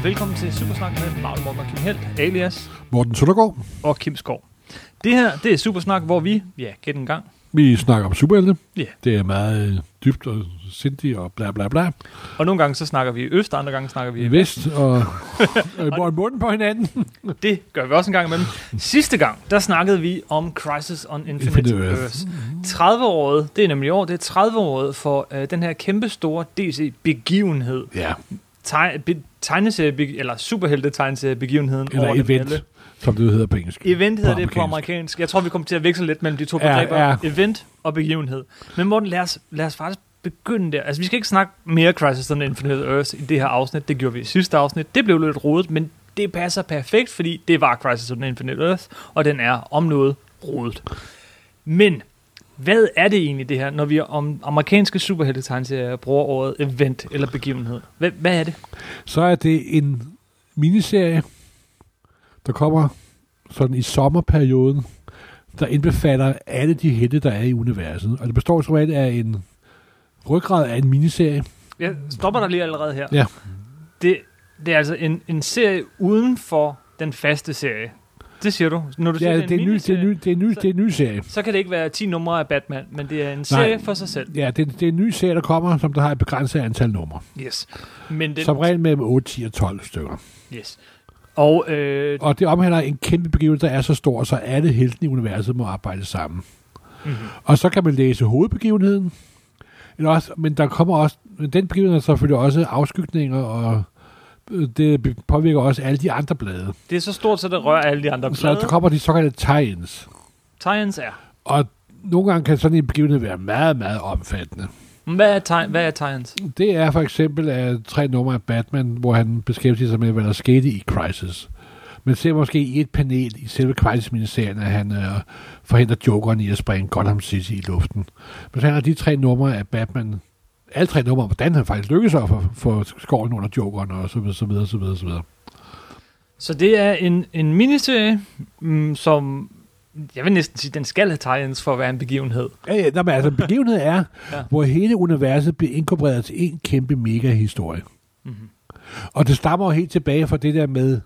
og velkommen til Supersnak med Marvel Morten og Kim Helt, alias Morten Søndergaard. og Kim Skov. Det her, det er Supersnak, hvor vi, ja, gæt en gang, Vi snakker om superhelte. Ja. Det er meget øh, dybt og sindigt og bla bla bla. og nogle gange så snakker vi i øst, andre gange snakker vi I vest og og og munden på hinanden. Det gør vi også en gang imellem. Sidste gang, der snakkede vi om Crisis on Infinite, Infinite Earth. Earth. 30-året, det er nemlig år, det er 30-året for øh, den her kæmpe store DC-begivenhed. Ja, tegneserie, eller superhelte-tegneserie-begivenheden. eller over event, alle. som det hedder på engelsk. Event hedder På det på amerikansk. amerikansk. Jeg tror, vi kommer til at veksle lidt mellem de to Ja, begreber. ja. Event og begivenhed. Men Morten, lad os, lad os faktisk begynde der. Altså, vi skal ikke snakke mere Crisis on Infinite Earth i det her afsnit. Det gjorde vi i sidste afsnit. Det blev lidt rodet, men det passer perfekt, fordi det var Crisis on Infinite Earth, og den er om noget rodet. Men hvad er det egentlig det her, når vi om amerikanske superheltetegneserier bruger ordet event eller begivenhed? Hvad, hvad er det? Så er det en miniserie, der kommer sådan i sommerperioden, der indbefatter alle de helte, der er i universet. Og det består som regel af en ryggrad af en miniserie. Jeg stopper dig lige allerede her. Ja. Det, det er altså en, en serie uden for den faste serie. Det siger du. Når du siger, Ja, det det er, en ny, det, er ny, det, er ny, det er en ny serie. så kan det ikke være 10 numre af Batman, men det er en serie for sig selv. Ja, det, det er en ny serie, der kommer, som der har et begrænset antal numre. Yes. Men den, Som regel mellem 8, 10 og 12 stykker. yes. Og øh, Og det omhandler en kæmpe begivenhed, der er så stor, så alle heltene i universet må arbejde sammen. mm-hmm. Og så kan man læse hovedbegivenheden. Eller også, men der kommer også, men den begivenhed er selvfølgelig også afskygninger, og det påvirker også alle de andre blade. det er så stort, så det rører alle de andre Så blade. der kommer de såkaldte tie-ins. Er. Og nogle gange kan sådan en begivenhed være meget, meget omfattende. Hvad er, tegn, hvad er tegns? Det er for eksempel af tre numre af Batman, hvor han beskæftiger sig med, hvad der skete i Crisis. Man ser måske i et panel i selve Crisis-miniserien, at han øh, forhindrer Jokeren i at springe Gotham City i luften. Men så han har de tre numre af Batman, alle tre numre, hvordan han faktisk lykkes at få, få skålen under Jokeren, og så videre, så videre, så videre, så videre. Så det er en, en miniserie, mm, som jeg vil næsten sige, den skal have tegns for at være en begivenhed. Ja, ja, nå, men altså, begivenheden er, Ja. hvor hele universet bliver inkorporeret til en kæmpe mega-historie. Mm-hmm. Og det stammer jo helt tilbage fra det der med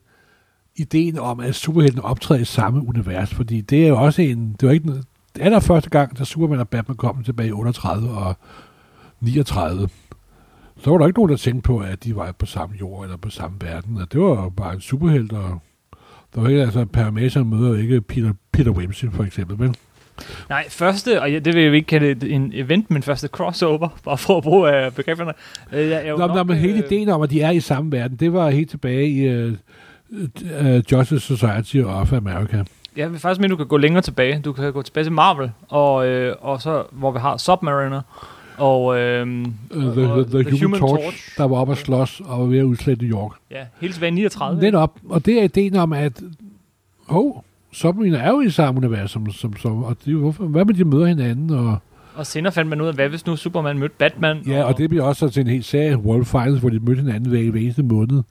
ideen om, at superhelten optræder i samme univers, fordi det er jo også en, det var ikke noget- det aller første gang, da Superman og Batman kom tilbage i 38 og 39, så var der ikke nogen, der tænkte på, at de var på samme jord eller på samme verden. Og det var bare en superhelt, og der var ikke, altså, Per Mason møder ikke Peter, Peter Wimsey, for eksempel, men Nej, første, og ja, det vil jeg ikke kalde et- en event, men første crossover, bare for at bruge af begreberne. Øh, jeg jo Nå, nok, men hele øh, ideen om, at de er i samme verden, det var helt tilbage i uh, uh, Justice Society of America. Jeg vil faktisk mene, du kan gå længere tilbage. Du kan gå tilbage til Marvel, og, øh, og så, hvor vi har Submariner, og, øh, Uh, the, og the, the, Human, Torch, der var oppe at slås og var ved at udslette New York. Ja, helt tilbage i 39. Netop. Og det er ideen om, at hov, Submariner er jo i samme univers, som, som, som og jo hvorfor, hvad med de møder hinanden? Og, Og senere fandt man ud af, hvad hvis nu Superman mødte Batman? ja, og det bliver også så til en helt serie, World Finals, hvor de mødte hinanden hver, hver eneste måned.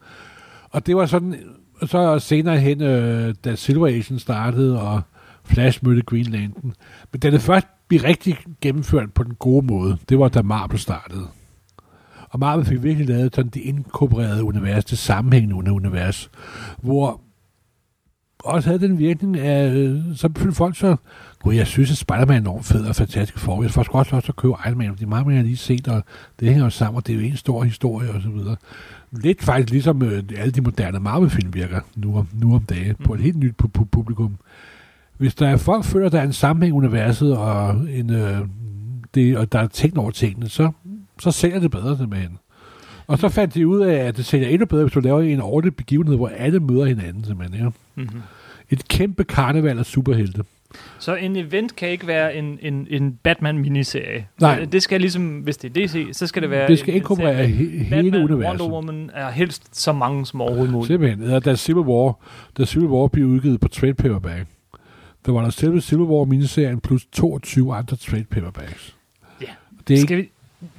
Og det var sådan, og så senere hen, øh, da Silver Age startede, og Flash mødte Green Lantern. Men da det først blev rigtig gennemført på den gode måde, det var da Marvel startede. Og Marvel fik virkelig lavet sådan det inkorporerede univers, det sammenhængende univers, hvor også havde den virkning, at øh, så begyndte folk så, gud, jeg synes, at Spider-Man er enormt fed og fantastisk for. Jeg får også også at købe Iron Man, fordi meget mere har lige set, og det hænger jo sammen, og det er jo en stor historie og så videre. Lidt faktisk ligesom øh, alle de moderne Marvel-film virker nu om, nu om dagen, på et helt nyt pu- pu- publikum. Hvis der er folk føler, der er en sammenhæng i universet, og, en, øh, det, og der er ting over tingene, så, så sælger det bedre simpelthen. Og så fandt de ud af, at det sælger endnu bedre, hvis du laver en årlig begivenhed, hvor alle møder hinanden simpelthen. Ja. Mm-hmm. Et kæmpe karneval af superhelte. Så en event kan ikke være en, en, en Batman-miniserie. Nej. Det- Det skal ligesom, hvis det er DC, så skal det være Det skal inkorporere he- hele Batman, universet. Wonder Woman er helst så mange som overhovedet muligt. Simpelthen. Da Civil War, da Civil War blev udgivet på trade paperback, der var der selve Civil War miniserien plus 22 andre trade paperbacks. Ja. Det er Skal vi...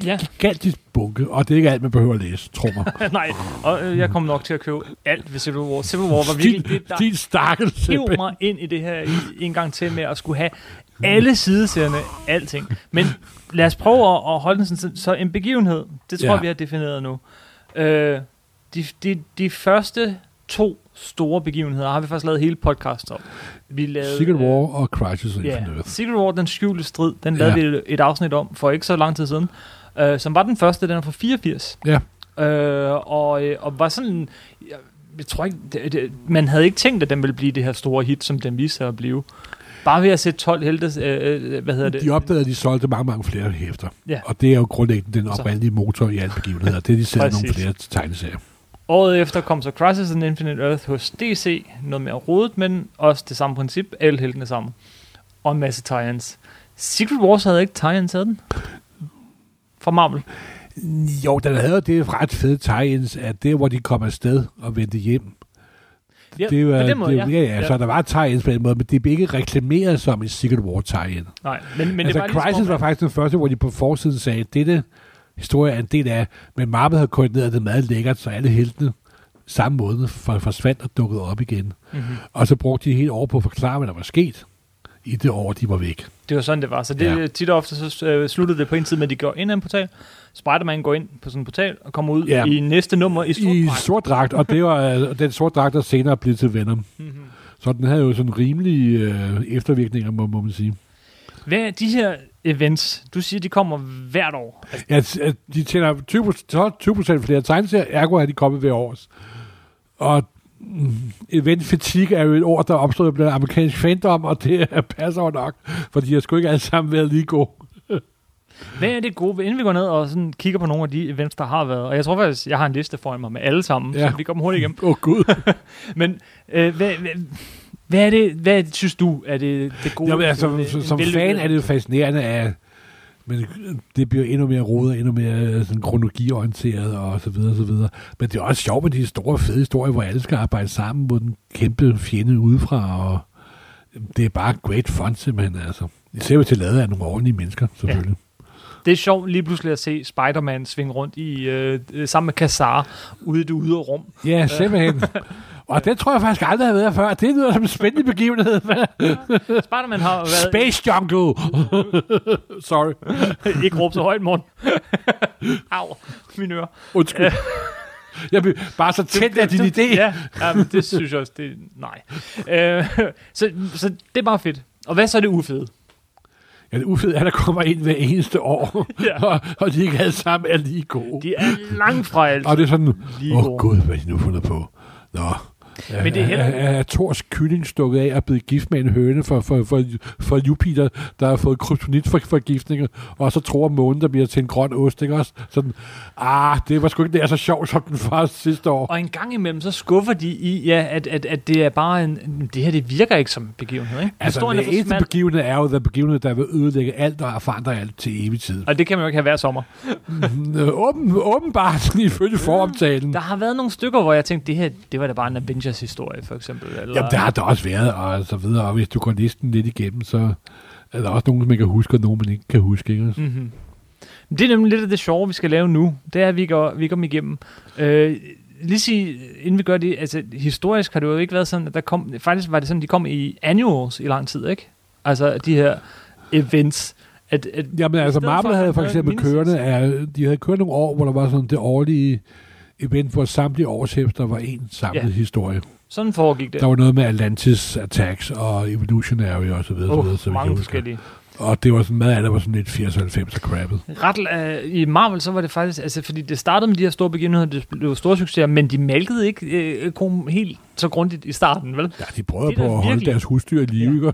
Ja, gigantisk bunke, og det er ikke alt, man behøver at læse, tror mig. nej. Og øh, jeg kommer nok til at købe alt ved Civil War. Civil War var virkelig det, der Din stakkels hiv mig ind i det her en gang til med at skulle have alle sideserierne, alting. Men lad os prøve at, at holde den sådan, så en begivenhed, det tror Ja. vi har defineret nu. Øh, de, de, de første to store begivenheder har vi faktisk lavet hele podcast om. Vi lavede, Secret øh, War og Crisis on Ja, Infinite Earth. Secret War, den skjulte strid, den lavede Ja. vi et, afsnit om for ikke så lang tid siden, øh, som var den første, den er fra 84. Ja. Øh, og, øh, og var sådan, jeg, jeg tror ikke, det, det, man havde ikke tænkt, at den ville blive det her store hit, som den viste sig at blive. Bare ved at sætte 12 helte, øh, øh, hvad hedder det? De opdagede, at de solgte mange, mange flere hæfter. Ja. Og det er jo grundlæggende den oprindelige motor i alle begivenheder. Det er, de sætter nogle flere tegneserier. Året efter kom så Crisis on Infinite Earth hos DC, noget mere rodet, men også det samme princip, alle heltene sammen. Og en masse tie-ins. Secret Wars havde ikke tie-ins, havde den? Fra Marvel. Jo, den havde det ret fede tie-ins, at det, hvor de kom afsted og vendte hjem. Ja, det var, den måde, det, ja. ja, ja, så der var tie-ins på den måde, men det blev ikke reklameret som en Secret War tie-in. Nej, men, men Men det altså, var ligesom, Crisis om, var faktisk den første, hvor de på forsiden sagde, dette historie er en del af, men Marvel havde koordineret det meget lækkert, så alle heltene samme måde for, forsvandt og dukkede op igen. mm-hmm. Og så brugte de helt over på at forklare, hvad der var sket i det år, de var væk. Det var sådan, det var. Så det, Ja. tit og ofte så øh, sluttede det på en tid med, at de går ind ad en portal. Spider-Man går ind på sådan en portal og kommer ud Ja. i næste nummer i sort I dragt. sort dragt, og det var øh, den sort dragt, der senere blev til Venom. Mm-hmm. Så den havde jo sådan rimelige øh, eftervirkninger, må, må man sige. Hvad er de her events? Du siger, de kommer hvert år. Ja, de tjener 20, 20 procent flere tegneserier, ergo er de kommet hver års. Og mm, event fatigue er jo et ord, der er opstået blandt amerikansk fandom, og det passer jo nok, for de har sgu ikke alle sammen været lige gode. hvad er det gode, ved- inden vi går ned og sådan kigger på nogle af de events, der har været? Og jeg tror faktisk, jeg har en liste foran mig med alle sammen. Ja. så vi kommer hurtigt igennem. Åh oh, gud. Men øh, hvad, hvad, hvad, er det, hvad er det, synes du, er det, det gode? Jamen, altså, ved som, som fan er det jo fascinerende, at men det bliver endnu mere rodet, endnu mere øh, sådan kronologiorienteret og så videre, og så videre. Men det er også sjovt med de store, fede historier, hvor alle skal arbejde sammen mod den kæmpe fjende udefra, og det er bare great fun simpelthen, altså. Især det er lavet af nogle ordentlige mennesker, selvfølgelig. Det er sjovt lige pludselig at se Spider-Man svinge rundt i, øh, sammen med Kassar ude i det ydre rum. Ja, ja simpelthen. og det tror jeg faktisk aldrig har været før. Det lyder som en spændende begivenhed. Spider-Man har været... Space Jungle! Sorry. ikke råbe så højt, morgen. Au, min øre. Undskyld. Jeg blev bare så tæt af din idé. Ja, jamen, det synes jeg også, det nej. Øh, så, så det er bare fedt. Og hvad så er det ufede? Ja, det ufede er, der kommer ind hver eneste år, Ja. og, og de ikke alle sammen er lige gode. De er langt fra alt. Og det er sådan, åh oh, gud, hvad er de nu fundet på? Nå, Men det er heller- er, er, er Thors kylling stukket af og blevet gift med en høne for, for, for, for Jupiter, der har fået kryptonit for forgiftninger, og så tror månen, der bliver til en grøn ost, ikke også? Sådan, ah, det var sgu ikke nær så sjovt som den første sidste år. Og en gang imellem, så skuffer de i, ja, at, at, at det er bare en... Det her, det virker ikke som en begivenhed, ikke? Altså, Historien er det for eneste smal, begivenhed er jo den begivenhed, der vil ødelægge alt og forandre alt til evig tid. og det kan man jo ikke have hver sommer. Øh, Åben, åbenbart, ifølge foromtalen. Der har været nogle stykker, hvor jeg tænkte, det her, det var da bare en Avengers-historie, for eksempel. Eller, Jamen, der har der også været, og så videre. Og hvis du går listen lidt igennem, så er der også nogen, man kan huske, og nogen, man ikke kan huske. Ikke? Mm-hmm. Det er nemlig lidt af det sjove, vi skal lave nu. Det er, at vi går, vi går igennem. Øh, lige sige, inden vi gør det, altså historisk har det jo ikke været sådan, at der kom, faktisk var det sådan, de kom i annuals i lang tid, ikke? Altså de her events. At, at Jamen, altså, Marvel havde for eksempel kørende, af, de havde kørt nogle år, hvor der var sådan det årlige event, hvor samtlige årshæfter var en samlet Ja. historie. Sådan foregik det. Der var noget med Atlantis Attacks og Evolutionary og så videre. så Oh, videre så vidt mange forskellige. Og det var sådan, meget af det var sådan lidt 80-90 og crappet. Ret, øh, I Marvel, så var det faktisk, altså fordi det startede med de her store begivenheder, det blev store succeser, men de malkede ikke øh, kom helt så grundigt i starten, vel? Ja, de prøvede er på at holde virkelig- deres husdyr i live,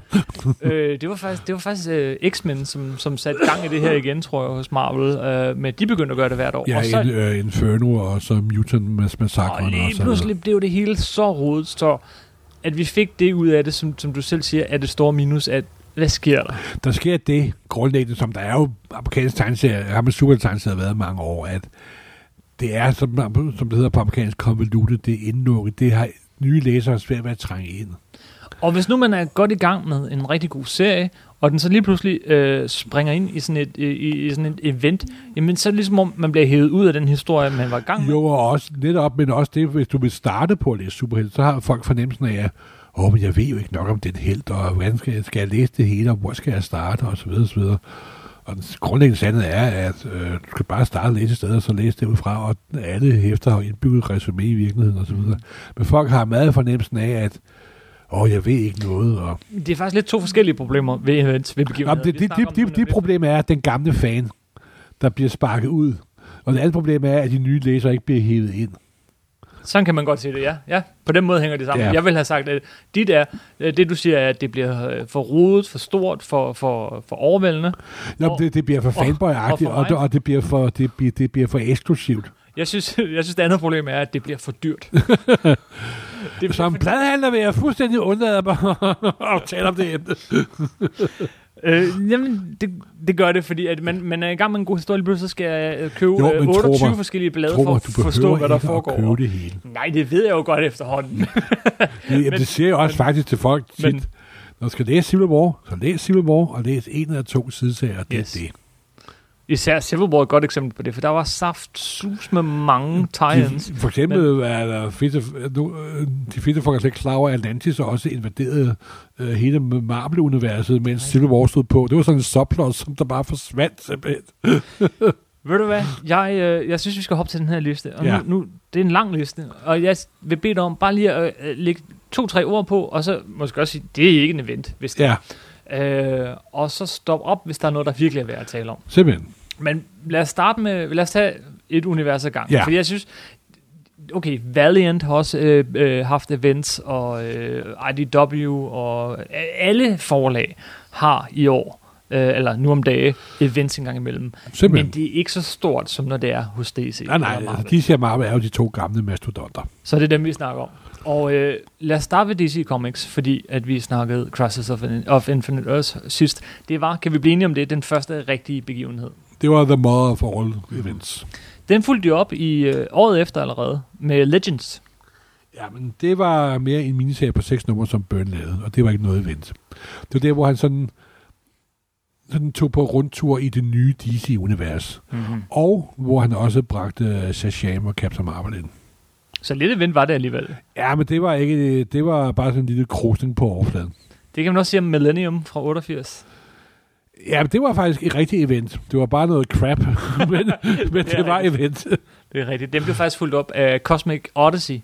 ikke? øh, det var faktisk, det var faktisk øh, X-Men, som, som satte gang i det her igen, tror jeg, hos Marvel. Øh, men de begyndte at gøre det hvert år. Ja, og så, en, øh, Inferno og så Mutant Mass og Massacre. lige pludselig blev det hele så rodet, så at vi fik det ud af det, som, som du selv siger, er det store minus, at hvad sker der? Der sker det grundlæggende, som der er jo amerikansk tegneserie, har med super tegneserie været mange år, at det er, som, som det hedder på amerikansk, convoluted, det er indlukket, det har nye læsere svært ved at trænge ind. Og hvis nu man er godt i gang med en rigtig god serie, og den så lige pludselig øh, springer ind i sådan, et, i, i sådan et event, jamen så er det ligesom om, man bliver hævet ud af den historie, man var i gang med. Jo, og også netop, men også det, hvis du vil starte på at læse superhelte, så har folk fornemmelsen af, at åh, men jeg ved jo ikke nok om den held, og hvordan skal jeg, skal jeg læse det hele, og hvor skal jeg starte, og så videre, og så videre. Og den grundlæggende sandhed er, at øh, du skal bare starte at læse et sted, og så læse det ud fra, og alle hæfter har indbygget resume i virkeligheden osv. Men folk har meget fornemmelsen af, at åh, jeg ved ikke noget. Og... Det er faktisk lidt to forskellige problemer ved events, ved begivenheder. det, det, det, det, det her problem er, at den gamle fan, der bliver sparket ud. Og det andet problem er, at de nye læsere ikke bliver hævet ind. Sådan kan man godt se det, ja. ja. På den måde hænger det sammen. Ja. Jeg vil have sagt, at dit er, øh, det du siger, er, at det bliver øh, for rodet, for stort, for, for, for overvældende. Jamen, Og- det, det bliver for og- fanboy-agtigt, og og, for det, og det, bliver for, det, bliver, det bliver for eksklusivt. Jeg synes, jeg synes det andet problem er, at det bliver for dyrt. det Som pladehandler vil jeg fuldstændig undlade mig at tale om det emne. Øh, jamen, det, det gør det, fordi at man, man er i gang med en god historie, så skal jeg øh, købe Jo, øh, men 28 Trummer, forskellige blade Tror for at forstå, hvad der foregår. købe det hele. Nej, det ved jeg jo godt efterhånden. Det, jamen, det siger jeg også faktisk til folk tit. men- Men, når du skal læse Civil War, så læs Civil War, og læs en eller to sidesager, det Yes. er det. Især War er et godt eksempel på det, for der var saft sus med mange. De, for eksempel er der fitte, nu, de fitte folk er slet ikke klar over, at Atlantis også invaderede øh, hele Marvel-universet, mens Civil War stod på. Det var sådan en subplot, som der bare forsvandt simpelthen. Ved du hvad? Jeg, øh, jeg synes, vi skal hoppe til den her liste. Og Ja. nu, nu, det er en lang liste, og jeg vil bede dig om bare lige at øh, lægge to-tre ord på, og så måske også sige, det er ikke en event, hvis det Ja, Øh, og så stop op, hvis der er noget, der virkelig er værd at tale om. simpelthen. Men lad os starte med, lad os tage et univers ad gang. Ja. Fordi jeg synes, okay, Valiant har også øh, øh, haft events, og øh, IDW, og øh, alle forlag har i år, øh, eller nu om dage, events engang imellem. Simpelthen. Men det er ikke så stort, som når det er hos DC. Nej, nej, Marvel. DC og Marvel er jo de to gamle mastodonter. Så det er dem, vi snakker om. Og øh, lad os starte ved DC Comics, fordi at vi snakkede Crisis of, of Infinite Earth sidst. Det var, kan vi blive enige om det, den første rigtige begivenhed. Det var the mother of all events. Den fulgte jo op i øh, året efter allerede med Legends. Ja, men det var mere en miniserie på seks numre, som Byrne lavede, og det var ikke noget event. Det var der, hvor han sådan, sådan tog på rundtur i det nye DC-univers, Mm-hmm. og hvor han også bragte Shazam og Captain Marvel ind. Så lidt event var det alligevel. Ja, men det var ikke, det var bare sådan en lille krusning på overfladen. Det kan man også sige om Millennium fra 88. Ja, det var faktisk et rigtigt event. Det var bare noget crap, men, men det var rigtigt. event. Det er rigtigt. Den blev faktisk fuldt op af Cosmic Odyssey.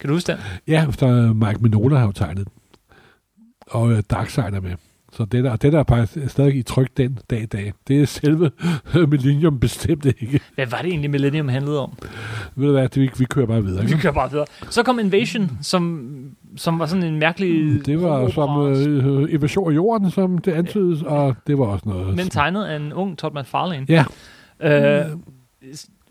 Kan du huske den? Ja, efter Mike Minola har jo tegnet. Og øh, Darkseid er med. Så det der, det der er faktisk stadig i tryk den dag i dag. Det er selve Millennium bestemt ikke. Hvad var det egentlig, Millennium handlede om? Ved du hvad, det, vi, vi kører bare videre. Vi kører bare videre. Så kom Invasion, som, som var sådan en mærkelig... Det var som øh, invasion af jorden, som det antydes, og det var også noget. Men tegnet af en ung Todd McFarlane. Ja, Øh,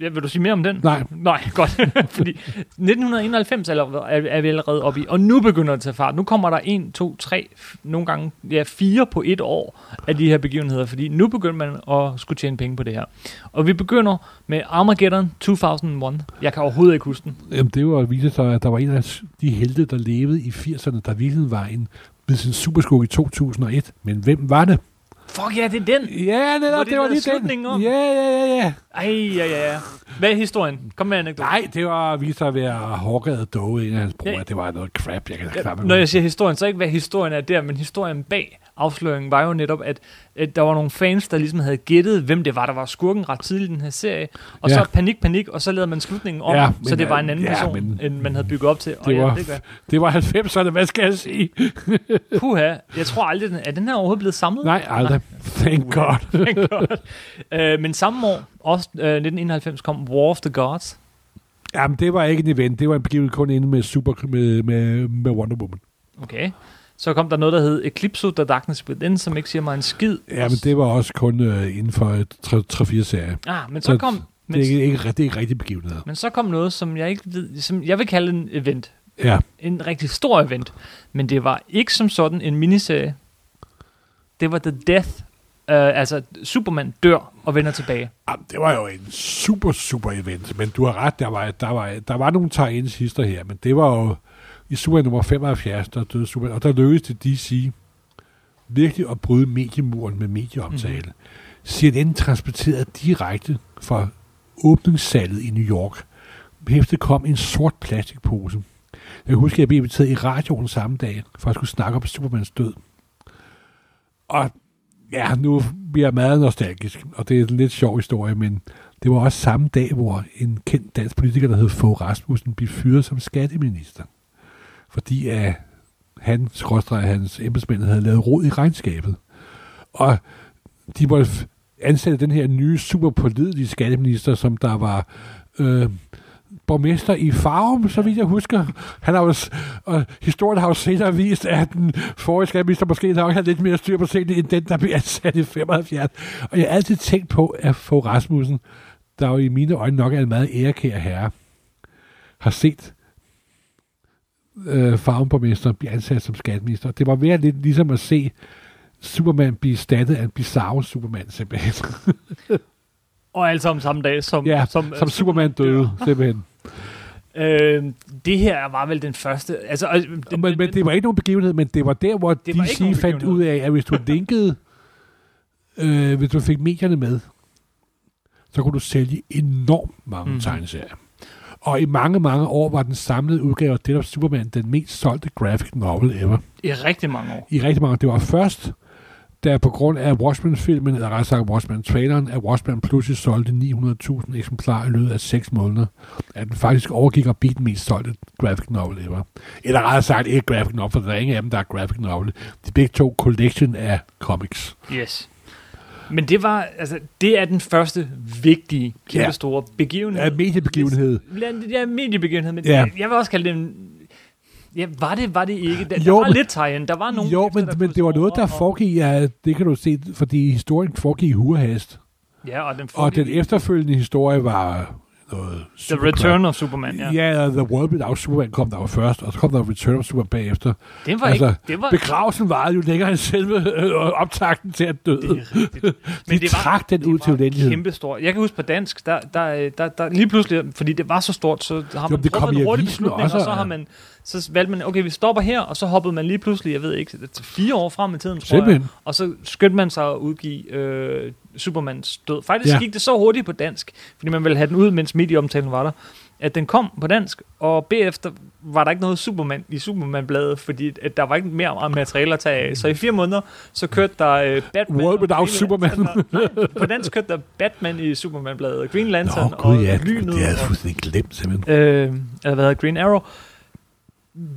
ja, vil du sige mere om den? nej, Nej, godt. Fordi 1991 er, er, vi allerede oppe i, og nu begynder det at tage fart. Nu kommer der en, to, tre, f- nogle gange ja, fire på et år af de her begivenheder, fordi nu begynder man at skulle tjene penge på det her. Og vi begynder med Armageddon 2001. Jeg kan overhovedet ikke huske den. Jamen, det var at vise sig, at der var en af de helte, der levede i 80'erne, der virkelig var en blev sin superskug i 2001. Men hvem var det? Fuck ja, det er den! Ja, netop, Hvor det, de var lige slutningen den. om. Ja, ja, ja, ja. Ej, ja, ja, ja. Hvad er historien? Kom med anekdoten. Nej, det var vist sig at være Hårgade Dove, en af hans bror. Ja. Det var noget crap, jeg kan Ja, klappe når jeg siger historien, så ikke hvad historien er der, men historien bag afsløringen var jo netop, at der var nogle fans, der ligesom havde gættet, hvem det var, der var skurken ret tidligt i den her serie. Og Ja. så panik, panik, og så lavede man slutningen om, Ja, men, så det var en øh, anden ja, person, men- end man havde bygget op til. Og Det ja, var- det gør. Det var 90'erne, hvad skal jeg sige? Puha, jeg tror aldrig, er den her overhovedet blevet samlet? Nej, aldrig. Thank God. øh, men samme år, også øh, 1991, kom War of the Gods. Jamen, det var ikke en event. Det var en begivenhed kun inde med, super, med, med, med Wonder Woman. Okay. Så kom der noget, der hed Eclipse of the Darkness Within, som ikke siger mig en skid. Ja, men det var også kun øh, inden for et 3-4 serier. Ah, men så Så kom... Det Men, er ikke, ikke, det er ikke rigtig begivenheder. men så kom noget, som jeg ikke ved, som jeg vil kalde en event. Ja, en rigtig stor event, men det var ikke som sådan en miniserie. Det var The Death, uh, altså Superman dør og vender tilbage. Jamen, det var jo en super, super event. Men du har ret, der var, der var, der var nogle tie-ins hister her, men det var jo i Superman nummer 75, der døde Superman, og der lykkedes det DC virkelig at bryde mediemuren med medieomtale. Mm-hmm. CNN transporterede direkte fra åbningssalget i New York. Hæftet kom en sort plastikpose. Jeg kan huske, at jeg blev inviteret i radioen samme dag, for at skulle snakke om Supermans død. Og Ja, nu bliver jeg meget nostalgisk, og det er en lidt sjov historie, men det var også samme dag, hvor en kendt dansk politiker, der hed Fogh Rasmussen, blev fyret som skatteminister. Fordi at han, skråstrej, hans embedsmænd, havde lavet rod i regnskabet. Og de måtte ansætte den her nye, super skatteminister, som der var øh, borgmester i Farum, så vidt jeg husker. Han har jo, og historien har jo senere vist, at den forrige skatteminister måske nok havde lidt mere styr på tingene, end den, der blev ansat i 75. Og jeg har altid tænkt på, at få Rasmussen, der jo i mine øjne nok er en meget ærekær herre, har set øh, farvenborgmester blive ansat som skatteminister. Det var mere lidt ligesom at se Superman blive stattet af en bizarre Superman, simpelthen. Og altså om samme dag, som, ja, som, som, Superman døde, simpelthen. Øh, det her var vel den første... Altså, øh, Det, men, men det var ikke nogen begivenhed, men det var der, hvor Det DC fandt ud af, at hvis du linkede, øh, hvis du fik medierne med, så kunne du sælge enormt mange mm. tegneserier. Og i mange, mange år var den samlede udgave af Dead of Superman den mest solgte graphic novel ever. I rigtig mange år. I rigtig mange Det var først, da på grund af Watchmen-filmen, eller rettere sagt Watchmen-traileren, at Watchmen pludselig solgte 900.000 eksemplarer i løbet af 6 måneder. At den faktisk overgik og blive den mest solgte graphic novel ever. Eller rettere sagt ikke graphic novel, for der er ingen af dem, der er graphic novel. De begge to collection af comics. Yes. Men det var, altså, det er den første vigtige, kæmpe Ja. store begivenhed. Ja, mediebegivenhed. Ja, er mediebegivenhed, men Ja. ja. jeg vil også kalde det en... Ja, var det, var det ikke? Der, Jo, der var men- lidt tegn. Der var nogle Jo, efter, men, men det var noget, der foregik, ja, det kan du se, fordi historien foregik i hurhast. Ja, og den, Og den efterfølgende historie var noget The Return of Superman, ja. Ja, The World Without Superman kom der jo først, og så kom der Return of Superman bagefter. Det var Altså, ikke... Det var, Begravelsen varede jo længere end selve øh, optakten til at dø. det er rigtigt. Men de trak den ud til uendelighed. kæmpe stort. Jeg kan huske på dansk, der, der, der, der, lige pludselig, fordi det var så stort, så har man det truffet en hurtig beslutning, også, og så har man så valgte man, okay, vi stopper her, og så hoppede man lige pludselig, jeg ved ikke, til fire år frem i tiden, tror jeg, og så skyndte man sig at udgive øh, Supermans død. Faktisk Ja. gik det så hurtigt på dansk, fordi man ville have den ud, mens medieomtalen var der, at den kom på dansk, og bagefter var der ikke noget Superman i Superman-bladet, fordi at der var ikke mere materiale at tage af. Så i fire måneder, så kørte der øh, Batman... World Without Superman. Lantern, og- nej, på dansk kørte der Batman i Superman-bladet, Green Lantern Nå, gud og ja, Lynet. det er og, fuldstændig glemt simpelthen. øh, eller hvad hedder Green Arrow.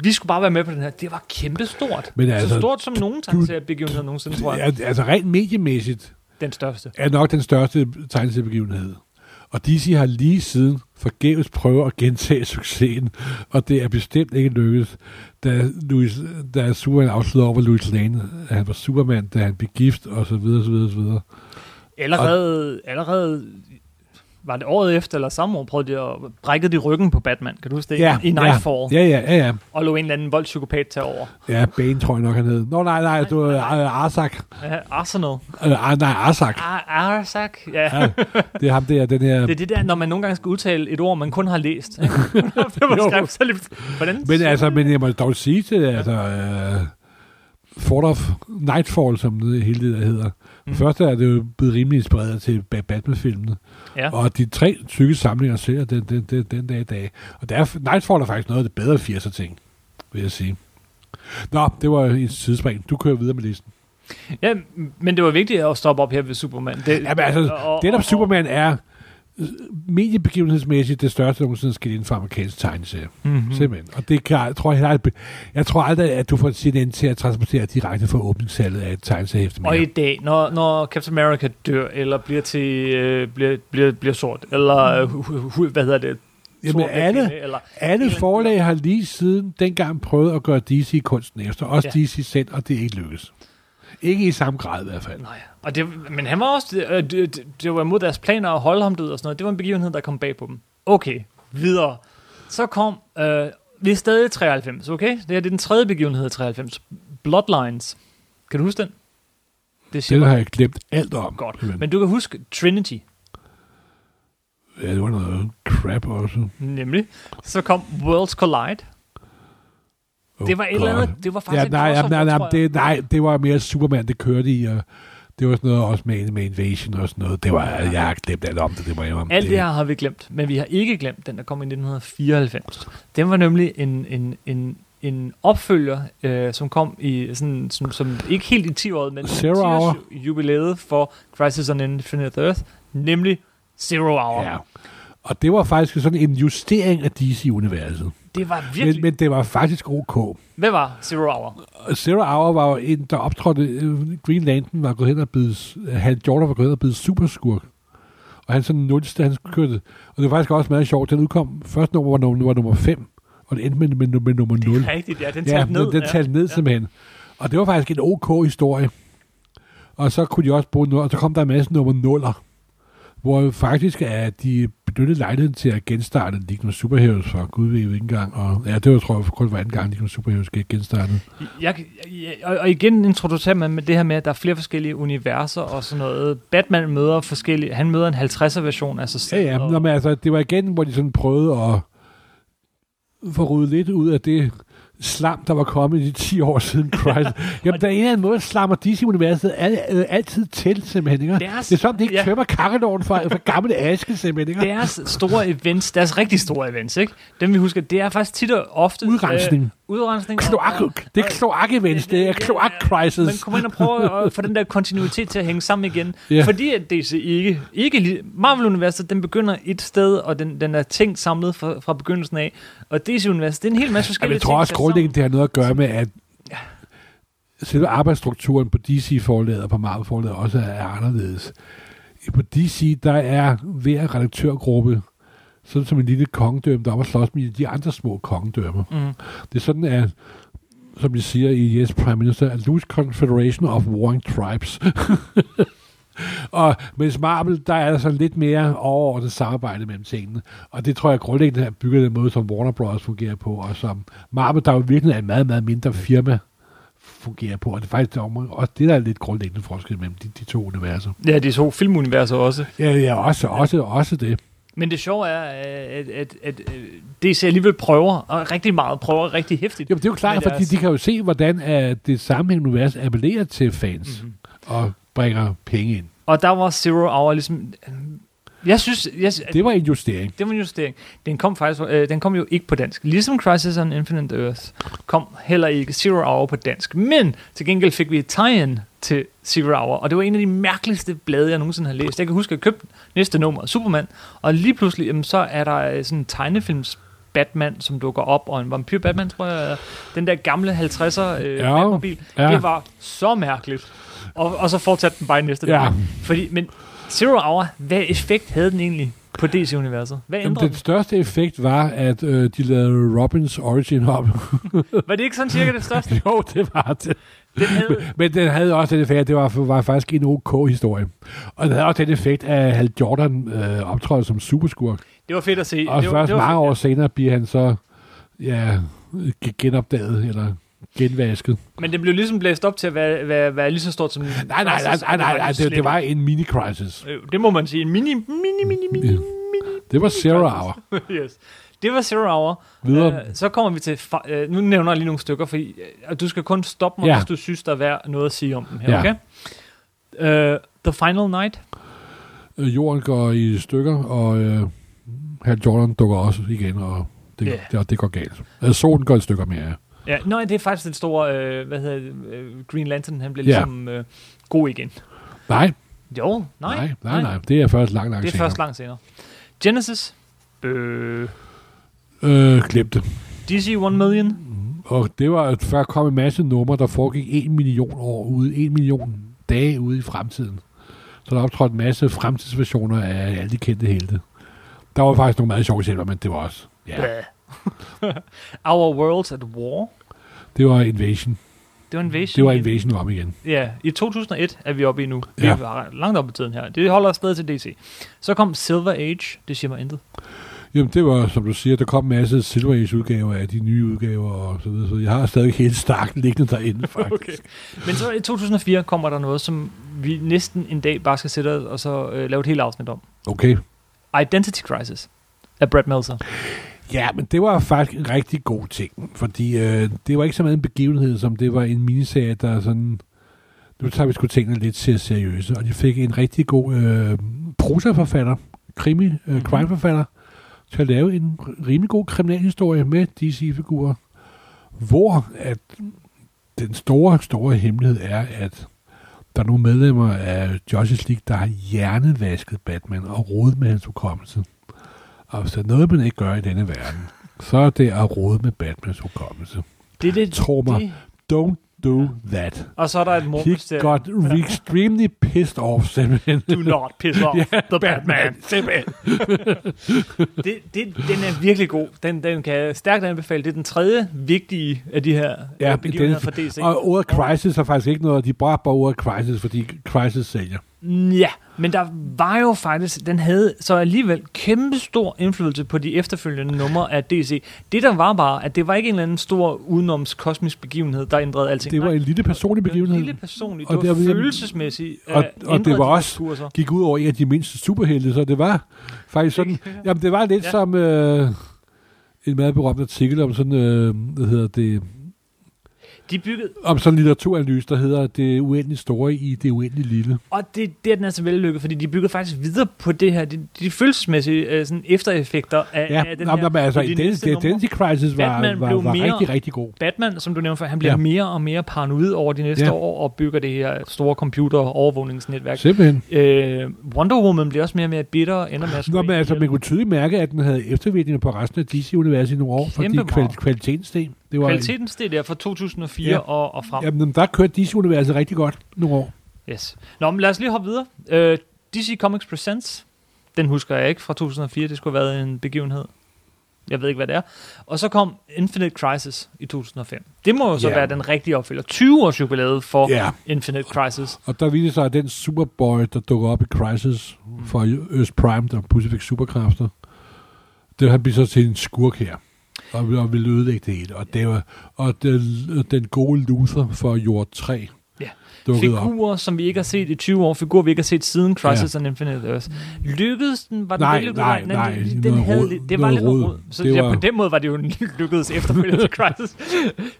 Vi skulle bare være med på den her. Det var kæmpe stort. Men så altså, stort som nogen tegneseriebegivenhed nogensinde, tror jeg. Altså rent mediemæssigt Den største. er nok den største tegneseriebegivenhed. Og DC har lige siden forgæves prøvet at gentage succesen, og det er bestemt ikke lykkedes. Da, Louis, da Superman afslørede over Louis Lane, at han var Superman, da han blev gift, og så videre, så videre, så videre. Allerede, allerede var det året efter, eller samme år, prøvede de at brække de ryggen på Batman. Kan du huske det? Ja, I Nightfall. Ja, ja, ja, ja. Og lå en eller anden voldspsykopat tage over. Ja, Bane tror jeg nok, han hed. Nå, nej, nej, du er uh, Arsak. Ja, Arsenal. Uh, nej, Arsak. Ar- Arsak. Ja. Ja, det er ham der, den her... Det er det der, når man nogle gange skal udtale et ord, man kun har læst. det var skrevet, så hvordan? Men altså, men jeg må dog sige til, altså, uh, Fort of Nightfall, som det hele det der hedder. Mm. Først er det jo blevet rimelig inspireret til Ba- Batman-filmene. Ja. Og de tre tykke samlinger sælger den, den, den, den dag i dag. Og der er, Nightfall er faktisk noget af det bedre 80'er ting, vil jeg sige. Nå, det var en sidespring. Du kører videre med listen. Ja, men det var vigtigt at stoppe op her ved Superman. Det, Jamen altså, og- det der og- Superman er mediebegivenhedsmæssigt det største, nogensinde skal inden for amerikansk tegneserie. Mhm. Mm. Simpelthen. Og det kan, jeg, tror, jeg, jeg tror aldrig, at du får CNN til at transportere direkte fra åbningssalget af et tegneseriehæfte. Og i dag, når, når Captain America dør, eller bliver til øh, bliver, bliver, bliver sort, eller øh, hvad hedder det? Jamen alle, eller, alle forlag har lige siden dengang prøvet at gøre DC kunsten efter. Også Ja. DC selv, og det er ikke lykkes. Ikke i samme grad i hvert fald. Nej, og det, men han var også, øh, det, det, det var imod deres planer at holde ham død og sådan noget. Det var en begivenhed, der kom bag på dem. Okay, videre. Så kom, øh, vi er stadig i 93, okay? Det her det er den tredje begivenhed i 93. Bloodlines. Kan du huske den? Det Det har jeg glemt alt om. godt. Men, Men du kan huske Trinity, ja, det var noget crap også. nemlig. Så kom Worlds Collide. Oh, Det var et eller andet, det var faktisk Ja, et nej, crossover, nej, nej, jeg. det, nej, det var mere Superman, det kørte i, og det var sådan noget også med, med Invasion og sådan noget. Det var, jeg har glemt alt om det, det må jeg om. Alt det her har vi glemt, men vi har ikke glemt den, der kom i 1994. Den var nemlig en, en, en, en opfølger, øh, som kom i sådan, som, som ikke helt i 10 år, men Zero 10 års Hour. jubilæet for Crisis on Infinite Earth, nemlig Zero Hour. Ja. Og det var faktisk sådan en justering af DC-universet. Det var virkelig... Men, men det var faktisk ok. Hvad var Zero Hour? Zero Hour var jo en, der optrådte... øh, Green Lantern var gået hen og blevet... Han Jordan var gået hen og blevet superskurk. Og han sådan nulste, han kørte... Og det var faktisk også meget sjovt. Den udkom... Første nummer var nummer, var nummer 5. Og det endte med, med, med nummer 0. Rigtigt, ja. Den Ja, talte ned. den, den talte ned simpelthen. Og det var faktisk en ok historie. Og så kunne de også bruge noget, og så kom der en masse nummer nuller, hvor faktisk er de benyttede lejligheden til at genstarte League of Superheroes for Gud ved ikke engang. Og ja, det var, tror jeg, kun var anden gang, League of Superheroes skal genstarte. Jeg, jeg, og, og igen introducerer man med det her med, at der er flere forskellige universer og sådan noget. Batman møder forskellige... Han møder en 50'er version af sig Ja, selv. ja, og, Nå, men altså, det var igen, hvor de sådan prøvede at få ryddet lidt ud af det slam, der var kommet i de 10 år siden Christ. Jamen, der er en eller anden måde, slammer DC-universet al, øh, altid til, simpelthen. Ikke? Deres- det er som, de ikke ja. tømmer kakkeloven for, for gamle aske, simpelthen. Ikke? deres store events, deres rigtig store events, ikke? Dem vi husker, det er faktisk tit og ofte... Udrensning. Øh, udrensning. Kloak, og- det er kloak-events, det er kloak-crisis. Man kommer ind og prøver at få den der kontinuitet til at hænge sammen igen. Ja. Fordi at DC ikke... ikke Marvel-universet, den begynder et sted, og den, den er tænkt samlet fra, fra begyndelsen af. Og DC-universet, det er en hel masse Jamen, forskellige jeg tror også grundlæggende, det har noget at gøre med, at selve arbejdsstrukturen på DC-forlaget og på Marvel-forlaget også er, er anderledes. På DC, der er hver redaktørgruppe sådan som en lille kongedømme, der er at slås med de andre små kongedømmer. Mm. Det er sådan, at som de siger i Yes Prime Minister, a loose confederation of warring tribes. og mens Marvel, der er der sådan lidt mere overordnet samarbejde mellem tingene. Og det tror jeg grundlæggende er bygget den måde, som Warner Bros. fungerer på, og som Marvel, der jo virkelig er en meget, meget mindre firma, fungerer på. Og det er faktisk også det, der er lidt grundlæggende forskel mellem de, de to universer. Ja, de to filmuniverser også. Ja, ja også, også, også det. Men det sjove er, at, at, at, at DC alligevel prøver, og rigtig meget prøver rigtig hæftigt. Jamen, det er jo klart, fordi deres- de kan jo se, hvordan uh, det sammenhængende univers appellerer til fans Mhm. og bringer penge ind. Og der var Zero Hour ligesom... Jeg synes... Jeg, Det var en justering. det var en justering. Den kom faktisk... Øh, den kom jo ikke på dansk. Ligesom Crisis on Infinite Earth kom heller ikke Zero Hour på dansk. Men til gengæld fik vi et tie-in til Zero Hour, og det var en af de mærkeligste blade, jeg nogensinde har læst. Jeg kan huske, at jeg købte næste nummer, Superman, og lige pludselig, jamen, så er der øh, sådan en tegnefilms Batman, som dukker op, og en vampyr Batman, tror jeg. Den der gamle 50'er øh, Ja, Batmobil. ja. Det var så mærkeligt. Og, og så fortsatte den bare i næste Ja. nummer. Fordi, men Zero Hour, hvad effekt havde den egentlig på DC-universet? Hvad Jamen, den største effekt var, at øh, de lavede Robins origin op. Var det ikke sådan cirka det største? jo, det var det. Den havde, Men den havde også den effekt, at det var, var faktisk en OK-historie. Og den havde også den effekt, at Hal Jordan øh, optrådte som superskurk. det var fedt at se. Og det var, først det var mange fedt, år senere bliver han så ja, genopdaget, eller genvasket. ja. Men det blev ligesom blæst op til at være, være, være lige så stort som... Nej, nej, nej, nej, nej, nej det, det var en mini-crisis. Øh, Det må man sige. En mini, mini, mini, mini, Ja. mini. Det var Zero Hour. yes. Det var Zero Hour. Videre. Øh, så kommer vi til... øh, nu nævner jeg lige nogle stykker, fordi øh, og du skal kun stoppe mig, Ja. hvis du synes, der er værd noget at sige om dem her, Ja. okay? Uh, The Final Night. Øh, Jorden går i stykker, og øh, Hal Jordan dukker også igen, og det, Ja. det, det går galt. Altså, solen går i stykker mere, ja. Ja, nej, det er faktisk den store, øh, hvad hedder øh, Green Lantern, han bliver Ja. ligesom øh, god igen. Nej, Jo, nej, nej, nej, nej. Det er først langt, langt Det er senere. først langt senere. Genesis. Øh, Øh, glem det. DC 1 Million. Og det var, at før kom en masse numre, der foregik en million år ude, en million dage ude i fremtiden. Så der optrådte en masse fremtidsversioner af alle de kendte helte. Der var faktisk nogle meget sjove selver, men det var også, ja. Our Worlds at War. det var Invasion. Det var Invasion. Det var Invasion om igen. Ja, i 2001 er vi oppe i nu. Vi Ja. er langt op i tiden her. Det holder stadig til DC. Så kom Silver Age. Det siger mig intet. Jamen, det var, som du siger, der kom en masse Silver Age udgaver af de nye udgaver og så videre, så jeg har stadig helt starkt liggende derinde, faktisk. Okay. Men så i 2004 kommer der noget, som vi næsten en dag bare skal sætte og så øh, lave et helt afsnit om. okay. Identity Crisis af Brad Meltzer. Ja, men det var faktisk en rigtig god ting, fordi øh, det var ikke så meget en begivenhed, som det var en miniserie, der sådan... Nu tager vi sgu tingene lidt til seriøse, og de fik en rigtig god øh, prosaforfatter, krimi, øh, crime-forfatter, til at lave en rimelig god kriminalhistorie med DC-figurer. hvor at den store, store hemmelighed er, at der er nogle medlemmer af Justice League, der har hjernevasket Batman og rodet med hans hukommelse. Og er noget, man ikke gør i denne verden, så er det at rode med Batmans hukommelse. Det er det, Tro mig, det. don't do that. Og så er der et He mormysterium. got extremely pissed off, simpelthen. Do not piss off Ja, the Batman. Simpelthen. det, det, den er virkelig god. Den, den kan stærkt anbefale. Det er den tredje vigtige af de her Ja, ja, begivenheder den- for DC. Og ordet crisis er faktisk ikke noget, de bruger bare ordet crisis, fordi crisis sælger. Ja, men der var jo faktisk, den havde så alligevel kæmpe stor indflydelse på de efterfølgende numre af DC. Det der var bare, at det var ikke en eller anden stor udenoms kosmisk begivenhed, der ændrede alting. Det var en lille personlig det var en begivenhed. lille personligt, Og det var det var- følelsesmæssigt. og- øh, og det ændrede var de også- kurser. Gik ud over en af de mindste superhelte, så det var faktisk sådan... Jamen, det var lidt ja. som øh, en meget berømt artikel om sådan, øh, hvad hedder det, De byggede, om sådan en litteraturanalyse, der hedder Det uendelige store i det uendelige lille. og det, det er den altså vellykket, fordi de byggede faktisk videre på det her, de, de følelsesmæssige øh, sådan eftereffekter af, Ja, af den Nå, her. men altså, i de Ident- næste numre. Identity Crisis var, Batman var, blev var mere- rigtig, rigtig god. Batman, som du nævnte før, han bliver ja. Mere og mere paranoid over de næste ja. År og bygger det her store computer-overvågningsnetværk. Simpelthen. Øh, Wonder Woman bliver også mere og mere bitter og ender med at Nå, men altså, man kunne tydeligt mærke, at den havde eftervirkninger på resten af DC-universet i nogle år, fordi Kæmpe kval- meget. kvaliteten steg. Det var Kvaliteten steg der fra 2004 ja. Og, og frem. Jamen, der kørte DC-universet rigtig godt nogle år. Yes. Nå, men lad os lige hoppe videre. Øh, DC Comics Presents, den husker jeg ikke fra 2004, det skulle have været en begivenhed. Jeg ved ikke, hvad det er. Og så kom Infinite Crisis i 2005. Det må jo så Ja. være den rigtige opfølger. 20 års jubilæet for Ja. Infinite Crisis. Og der viste sig, at den Superboy, der dukker op i Crisis for Earth Prime, der pludselig fik superkræfter, det han bliver så til en skurk her. Og, og ville ødelægge det hele. Og, det var, og den, den gode loser for Jord 3 Ja. dukkede op. Figurer, som vi ikke har set i 20 år. Figurer, vi ikke har set siden Crisis ja. on Infinite Earth. Lykkedes den? Var den Nej, vellykket? nej, Nej, nej, Den, noget havde, rod. det var lidt rod. rod. Så Det ja, var- på den måde var det jo lykkedes efterfølger til Crisis.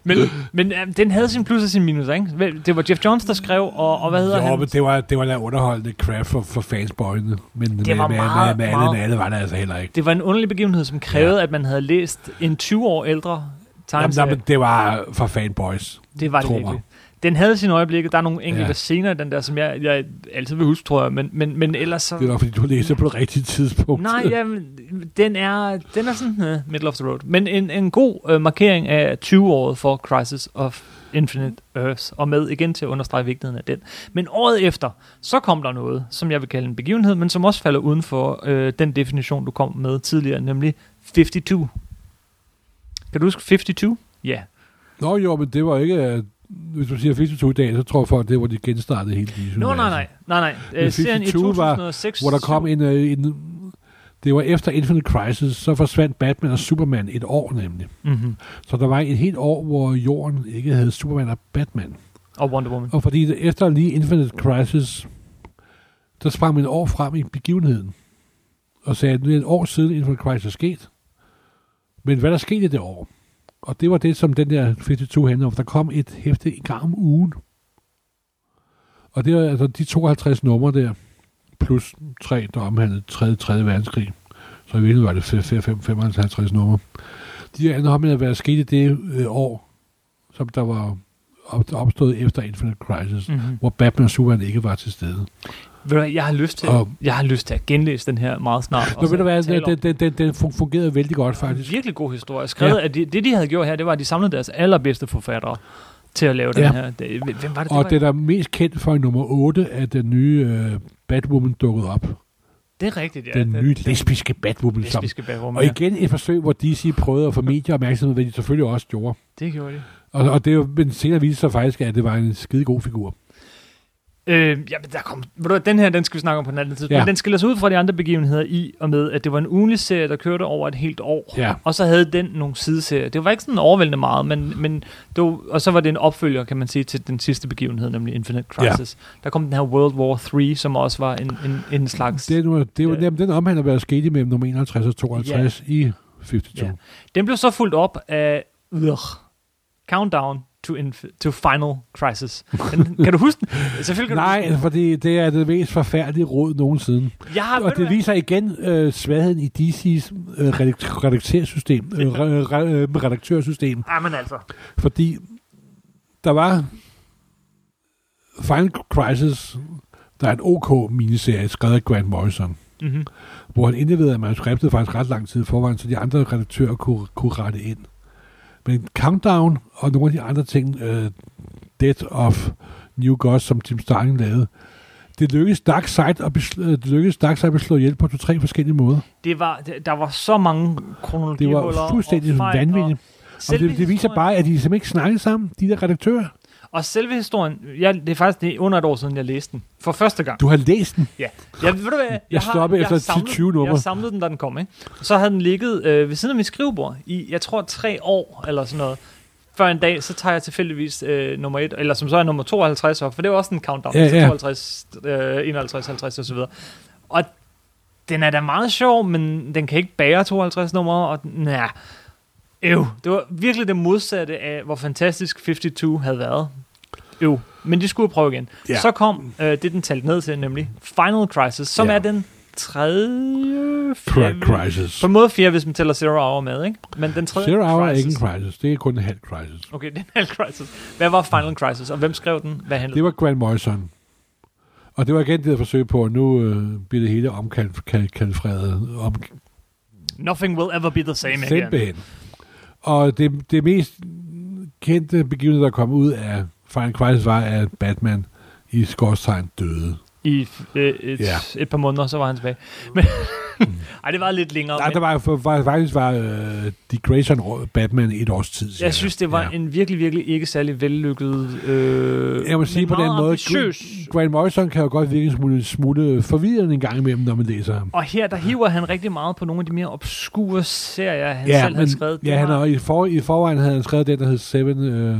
Men, men ja, den havde sin plus og sin minus, ikke? Det var Jeff Johns, der skrev, og, og hvad hedder Jo, han? men det var, det var da underholdende crap for, for fansboyene. Men det var med, meget, med, med, meget- med, med, alle var det altså heller ikke. Det var en underlig begivenhed, som krævede, ja. at man havde læst en 20 år ældre Jamen, tegneserie. jamen, det var for fanboys. det var det virkelig. Den havde sine øjeblikke. Der er nogle enkelte ja. Ja. scener i den der, som jeg, jeg altid vil huske, tror jeg. Men, men, men ellers så... Det var, fordi du læste på det rigtige tidspunkt. Nej, jamen, den er, den er sådan uh, middle of the road. Men en, en god uh, markering af 20-året for Crisis of Infinite Earths, og med igen til at understrege vigtigheden af den. Men året efter, så kom der noget, som jeg vil kalde en begivenhed, men som også falder uden for uh, den definition, du kom med tidligere, nemlig 52. Kan du huske 52? Ja. Nå jo, men det var ikke... Hvis du siger 52 i dag, så tror folk, det var de genstartede hele tiden. Nå, nej, nej. nej, nej. Uh, serien i 52 var, 2006... Hvor der kom en, øh, en... Det var efter Infinite Crisis, så forsvandt Batman og Superman et år nemlig. Mm-hmm. Så der var et helt år, hvor jorden ikke havde Superman og Batman. Og Wonder Woman. Og fordi efter lige Infinite Crisis, der sprang man et år frem i begivenheden. Og sagde, at det er et år siden Infinite Crisis sket. Men hvad der skete i det år? Og det var det, som den der 52 handler om. Der kom et hæfte en gang om ugen. Og det var altså de 52 numre der, plus tre, der omhandlede 3. 3. verdenskrig. Så i virkeligheden var det 5, 5, 55 numre. De her hvad der skete i det øh, år, som der var op- opstået efter Infinite Crisis, mm. Mm-hmm. hvor Batman og Superman ikke var til stede. Jeg har lyst til, Og- jeg har lyst til at genlæse den her meget snart. Nå, ved du hvad, den, den, den, den fun- fungerede vældig godt faktisk. Virkelig god historie. Skrevet, ja. at de, det, de havde gjort her, det var, at de samlede deres allerbedste forfattere til at lave ja. Den her. Det, hvem var det, Og det, var? den er mest kendt for i nummer 8, at den nye øh, Batwoman dukkede op. det er rigtigt, ja. Den nye lesbiske Batwoman. Lesbiske bagrum, og igen et forsøg, hvor DC prøvede at få medieopmærksomhed, hvad de selvfølgelig også gjorde. Det gjorde de. Og, og det er jo, men senere viste sig faktisk, at det var en skide god figur. Øh, ja, men der kom, ved du, den her, den skal vi snakke om på den anden tid. Ja. Men den skiller sig ud fra de andre begivenheder i og med, at det var en ugenlig serie, der kørte over et helt år. Ja. Og så havde den nogle sideserier. Det var ikke sådan overvældende meget, men, men det var, og så var det en opfølger, kan man sige, til den sidste begivenhed, nemlig Infinite Crisis. Ja. Der kom den her World War 3, som også var en, en, en slags... Det, nu, det Ja. jamen, den omhandler, hvad der skete mellem nummer 51 og 52 ja. i 52. Ja. Ja. Den blev så fuldt op af øh, Countdown to, inf- to Final Crisis. Den, kan du huske den? Selvfølgelig kan Nej, du fordi det er det mest forfærdelige råd nogensinde. ved Og det hvad? viser igen øh, svagheden i DC's øh, redak- redaktørsystem, øh, re- re- øh, redaktørsystem. Ja, men altså. Fordi der var Final Crisis, der er en OK miniserie, skrevet af Grant Morrison, Mm-hmm. hvor han indleverede manuskriptet faktisk ret lang tid forvejen, så de andre redaktører kunne, kunne rette ind. Men Countdown og nogle af de andre ting, uh, Death of New Gods, som Tim Starling lavede, det lykkedes Darkseid at, besl- øh, det lykkedes Darkseid at slå ihjel på to-tre forskellige måder. Det var, det, der var så mange Det kronologihuller var fuldstændig vanvittigt. Og, det, det viser bare, at de simpelthen ikke snakkede sammen, de der redaktører. Og selve historien, jeg, det er faktisk det er under et år siden, jeg læste den. For første gang. Du har læst den. Ja. Jeg, ved du hvad, jeg, har- stoppede jeg har efter samlet- 20 numre. Jeg samlede den, da den kom. Ikke? Så havde den ligget øh, ved siden af mit skrivebord i, jeg tror, tre år eller sådan noget. Før en dag, så tager jeg tilfældigvis øh, nummer 1, eller som så er nummer 52 op, for det er jo også en countdown. Ja, ja. 52, øh, 51, 50 og så videre. Og den er da meget sjov, men den kan ikke bære 52 numre, og er... Øv, det var virkelig det modsatte af, hvor fantastisk 52 havde været. Øv, men de skulle prøve igen. Ja. Så kom øh, det, den talte ned til, nemlig Final Crisis, som Ja. er den tredje... Fjerde- Crisis. På en måde fjerde, hvis man tæller Zero Hour med, ikke? Men den tredje Zero Hour er crisis. ikke en crisis, det er kun en halv crisis. Okay, det er en halv crisis. Hvad var Final Crisis, og hvem skrev den? Hvad handlede Det var Grant Morrison. Og det var igen det der forsøg på, at nu øh, bliver det hele omkalfrede. Om, Nothing will ever be the same again. simpelthen. Og det, det mest kendte begivenhed, der kom ud af Final Crisis, var, at Batman i skorsttegn døde. I øh, et, Ja. et par måneder, så var han tilbage. Men, ej, det var lidt længere. Nej, men der var, var, faktisk var øh, Dick Grayson Batman et års tid siden. jeg synes, det var Ja. en virkelig, virkelig ikke særlig vellykket... Øh, Jeg må sige men på den måde. Grant Morrison kan jo godt virke en smule, smule forvirrende en gang imellem, når man læser ham. Og her, der hiver han rigtig meget på nogle af de mere obskure serier, han ja, selv havde skrevet. Det ja, han har, i, for, i forvejen havde han skrevet den, der hed Seven, øh,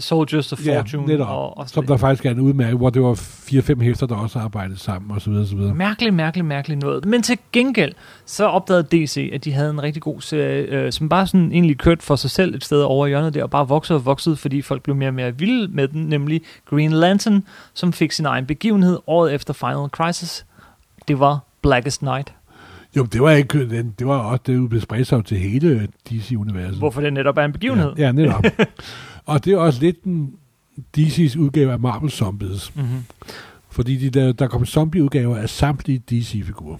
Soldiers of Ja, Fortune. netop. og, og som der faktisk er en udmærket, hvor det var fire-fem hæfter, der også arbejdede sammen, og så videre, og så videre. Mærkeligt, mærkeligt, mærkeligt noget. Men til gengæld, så opdagede DC, at de havde en rigtig god serie, øh, som bare sådan egentlig kørte for sig selv et sted over hjørnet der, og bare voksede og voksede, fordi folk blev mere og mere vilde med den, nemlig Green Lantern, som fik sin egen begivenhed året efter Final Crisis. Det var Blackest Night. Jo, det var ikke, den- det var også, det blev spredt sig til hele DC-universet. Hvorfor det netop er en begivenhed. Ja, ja netop. og det er også lidt en DC's udgave af Marvel Zombies. Mm-hmm. Fordi de der, der kom zombie-udgaver af samtlige DC-figurer.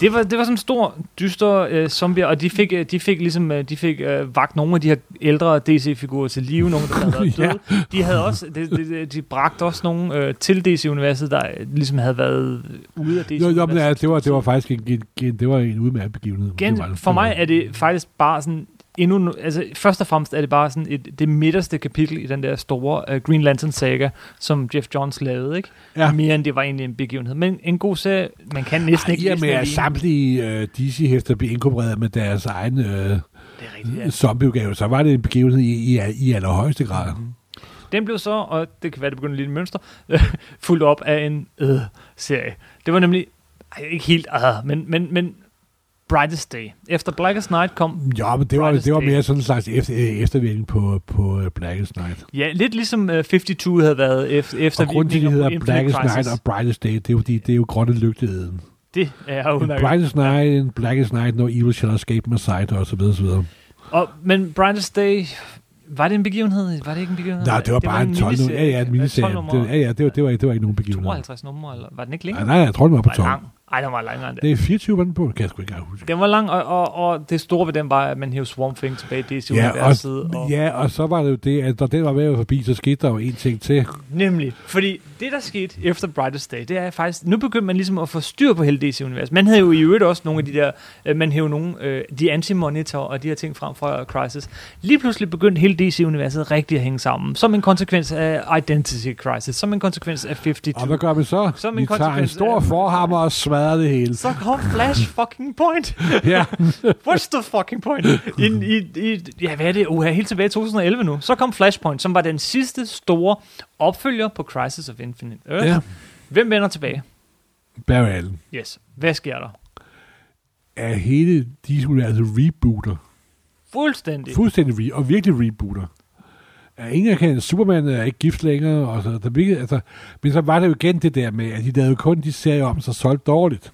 Det var, det var sådan en stor, dyster øh, zombie, og de fik, øh, de fik ligesom, øh, de fik øh, vagt nogle af de her ældre DC-figurer til live, nogle der havde været Ja. døde. De havde også, de, de, de bragte også nogle øh, til DC-universet, der øh, ligesom havde været ude af Jo, DC-universet. jo, men, ja, det, var, det var faktisk en, en, en, det var en udmærket begivenhed. Gen, det var, for mig er det faktisk bare sådan endnu, altså først og fremmest er det bare sådan et, det midterste kapitel i den der store uh, Green Lantern saga, som Jeff Johns lavede, ikke? Ja. Mere end det var egentlig en begivenhed. Men en god serie, man kan næsten ikke Ej, med den at alene. samtlige uh, DC-hæfter blev inkorporeret med deres egen uh, er ja. zombieudgave, så var det en begivenhed i, i, i allerhøjeste grad. Mhm. Den blev så, og det kan være, det begynder lidt mønster, fuldt op af en øh, serie. Det var nemlig, ej, ikke helt øh, men, men, men Brightest Day. Efter Blackest Night kom, Ja, men det var, Brightest det var Day. mere sådan en slags efter, øh, eftervirkning på, på øh, Blackest Night. ja, lidt ligesom uh, 52 havde været efter, efter Og grunden til, at de virkninger på hedder Blackest Crisis. Night og Brightest Day, det er jo, fordi det er jo grønne lygteeden. Det er udmærket. Brightest Night, Blackest Night, No Evil Shall Escape My Sight, og så videre, så videre. Og, men Brightest Day, var det en begivenhed? Var det ikke en begivenhed? Nej, det var bare en 12 nummer. Ja, ja, en miniserie. Det, ja, ja, det var, det var, ikke- det var ikke nogen begivenhed. 52 numre, eller var den ikke længere? Nej, nej, jeg tror, den var på Den var 12. lang. Ej, den var længere end det. Det er 24, var den på. Kan jeg sgu ikke huske. Den var lang, og, og, og det store ved den var, at man hævde Swamp Thing tilbage i Ja, DC-universet. og, ja, og så var det jo det, at når den var ved forbi, så skete der jo en ting til. Nemlig. Fordi det, der skete efter Brightest Day, det er faktisk, nu begyndte man ligesom at få styr på hele DC-universet. Man havde jo i øvrigt også nogle af de der, øh, man hævde nogle, øh, de anti-monitor og de her ting frem fra Crisis. Lige pludselig begyndte hele DC-universet rigtig at hænge sammen, som en konsekvens af Identity Crisis, som en konsekvens af 52. Og hvad gør vi så? Som en vi tager en stor af- forhammer og smadrer det hele. Så kom Flash fucking Point. Ja, What's the fucking point? I, i, i, ja, hvad er det? Uh, helt tilbage i 2011 nu. Så kom Flashpoint, som var den sidste store opfølger på Crisis of Infinite Earth. ja. Hvem vender tilbage? Barry Allen. Yes. Hvad sker der? Er hele DC-universet rebooter. Fuldstændig. Fuldstændig re- og virkelig rebooter. Ja, ingen kan Superman er ikke gift længere, og så, der virkede, altså, men så var det jo igen det der med, at de lavede kun de serier om, så solgte dårligt.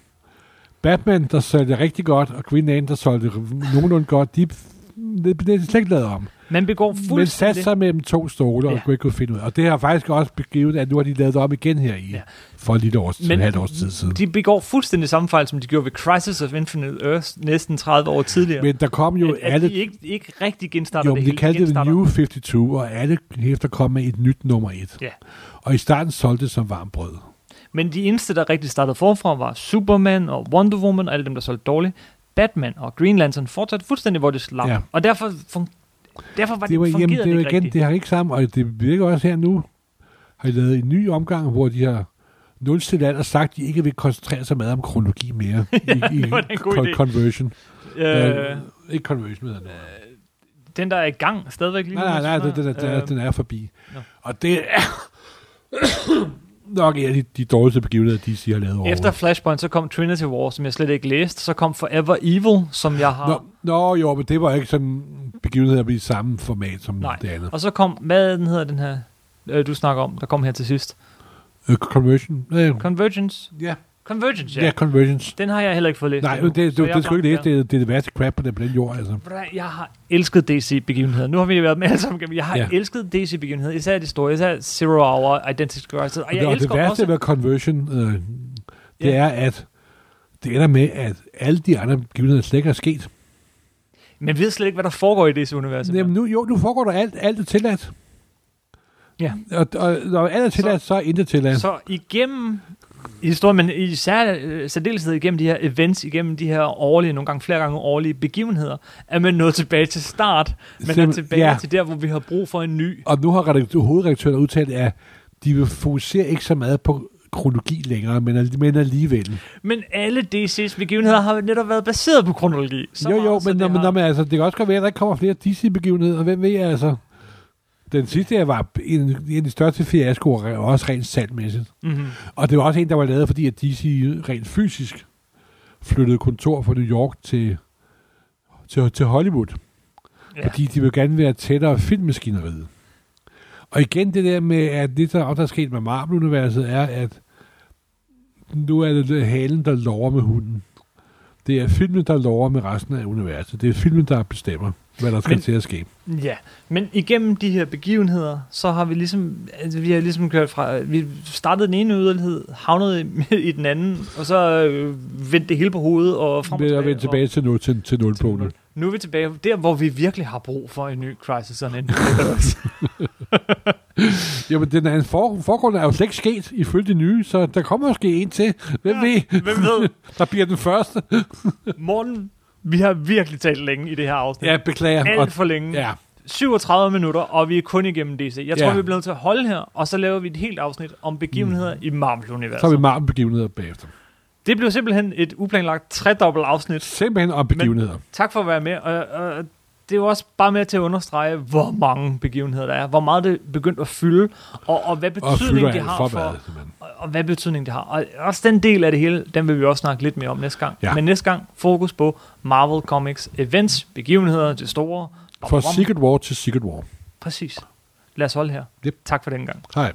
Batman, der solgte rigtig godt, og Green Lantern, der solgte nogenlunde godt, de, det, det er de slet ikke lavet om. Man begår Men sat fuldstændig... sig mellem to stole, og Ja. kunne ikke kunne finde ud af. Og det har faktisk også begivet, at nu har de lavet det om igen her i, Ja. for lille års, Men- halvt års tid siden. De begår fuldstændig samme fejl, som de gjorde ved Crisis of Infinite Earth næsten 30 år tidligere. Men der kom jo at, at alle... de ikke, ikke rigtig genstarter Jo, det men de hele. kaldte det New 52, og alle hæfter kom med et nyt nummer et. Ja. Og i starten solgte det som varmt brød. Men de eneste, der rigtig startede forfra, var Superman og Wonder Woman, og alle dem, der solgte dårligt. Batman og Green Lantern fortsatte fuldstændig, hvor det slap. Ja. Og derfor, fun- derfor var Det var, jamen, det ikke igen, rigtigt. det har ikke sammen, og det virker også her nu. Har de lavet en ny omgang, hvor de har nulstillet alt og sagt, at de ikke vil koncentrere sig meget om kronologi mere. i, i var god con-. Conversion. Øh, Ja, ikke conversion, hedder det. den, der er i gang stadigvæk lige Nej, nej, nej, nu, den, den, den, er, øh, den er forbi. Nå. Og det er nok en af de, de dårligste begivenheder, DC har lavet over. Efter Flashpoint, så kom Trinity War, som jeg slet ikke læste. Så kom Forever Evil, som jeg har... Nå, nå, jo, men det var ikke sådan begivenheder i samme format som Nej. det andet. Og så kom, hvad den hedder den her, øh, du snakker om, der kom her til sidst. Uh, conversion? Uh, Convergence? ja, Convergence, ja. ja. conversions. Den har jeg heller ikke fået læst. Nej, endnu, det, det, det, det skal ikke læse. Det, det er det værste crap på den, den jord, altså. Jeg har elsket DC-begivenheder. Nu har vi været med alle sammen. Jeg har ja. Elsket DC-begivenheder. Især de store. Især Zero Hour, Identity Crisis. Og jeg det, og det elsker værste også... ved conversion, øh, det Ja. er, at det ender med, at alle de andre begivenheder slet ikke er sket. Men ved slet ikke, hvad der foregår i DC-universet. Jamen nu, jo, nu foregår der alt, alt er tilladt. Ja. Og, og når alt er tilladt, så, så er intet tilladt. Så igennem historien, men især særdeleshed igennem de her events, igennem de her årlige, nogle gange flere gange årlige begivenheder, er man nået tilbage til start, men er tilbage ja. til der, hvor vi har brug for en ny. Og nu har redakt- hovedredaktøren udtalt, at de vil fokusere ikke så meget på kronologi længere, men, men alligevel. Men alle DC's begivenheder har netop været baseret på kronologi. Så jo, jo, meget, men, når, men, har- man, altså, det kan også godt være, at der ikke kommer flere DC-begivenheder. Hvem ved jeg, altså? Den sidste her var en, en af de største fiaskoer, og også rent salgmæssigt. Mhm. Og det var også en, der var lavet, fordi at DC rent fysisk flyttede kontor fra New York til, til, til Hollywood. Ja. Fordi de vil gerne være tættere filmmaskineriet. Og igen det der med, at det, der også er sket med Marvel-universet, er, at nu er det halen, der lover med hunden. Det er filmen, der lover med resten af universet. Det er filmen, der bestemmer, hvad der skal Men- til at ske. Ja, men igennem de her begivenheder, så har vi ligesom, altså vi har ligesom kørt fra, vi startede den ene yderlighed, havnede i, i den anden, og så øh, vendte det hele på hovedet og frem og tilbage. at vende tilbage til, nul, til, til og, nulpunktet. nu er vi tilbage der, hvor vi virkelig har brug for en ny Crisis on Infinite. Jamen, den er, for, forgrunden er jo slet ikke sket ifølge det nye, så der kommer måske en til. Hvem ja, ved? Hvem ved? Der bliver den første. Morten, vi har virkelig talt længe i det her afsnit. Ja, beklager. Alt for længe. ja, 37 minutter, og vi er kun igennem DC. Jeg tror, Ja. vi er blevet til at holde her, og så laver vi et helt afsnit om begivenheder mm. i Marvel-universet. så har vi meget begivenheder bagefter. Det blev simpelthen et uplanlagt tredobbelt afsnit. Simpelthen om begivenheder. Tak for at være med, og, og det er jo også bare med til at understrege, hvor mange begivenheder der er, hvor meget det begyndt at fylde, og, og hvad betydning det har for, og, og hvad betydning det har. Og også den del af det hele, den vil vi også snakke lidt mere om næste gang. Ja. Men næste gang fokus på Marvel Comics events, begivenheder, det store. Fra Secret War til Secret War. Præcis. Lad os holde her. Yep. Tak for den gang. Hej.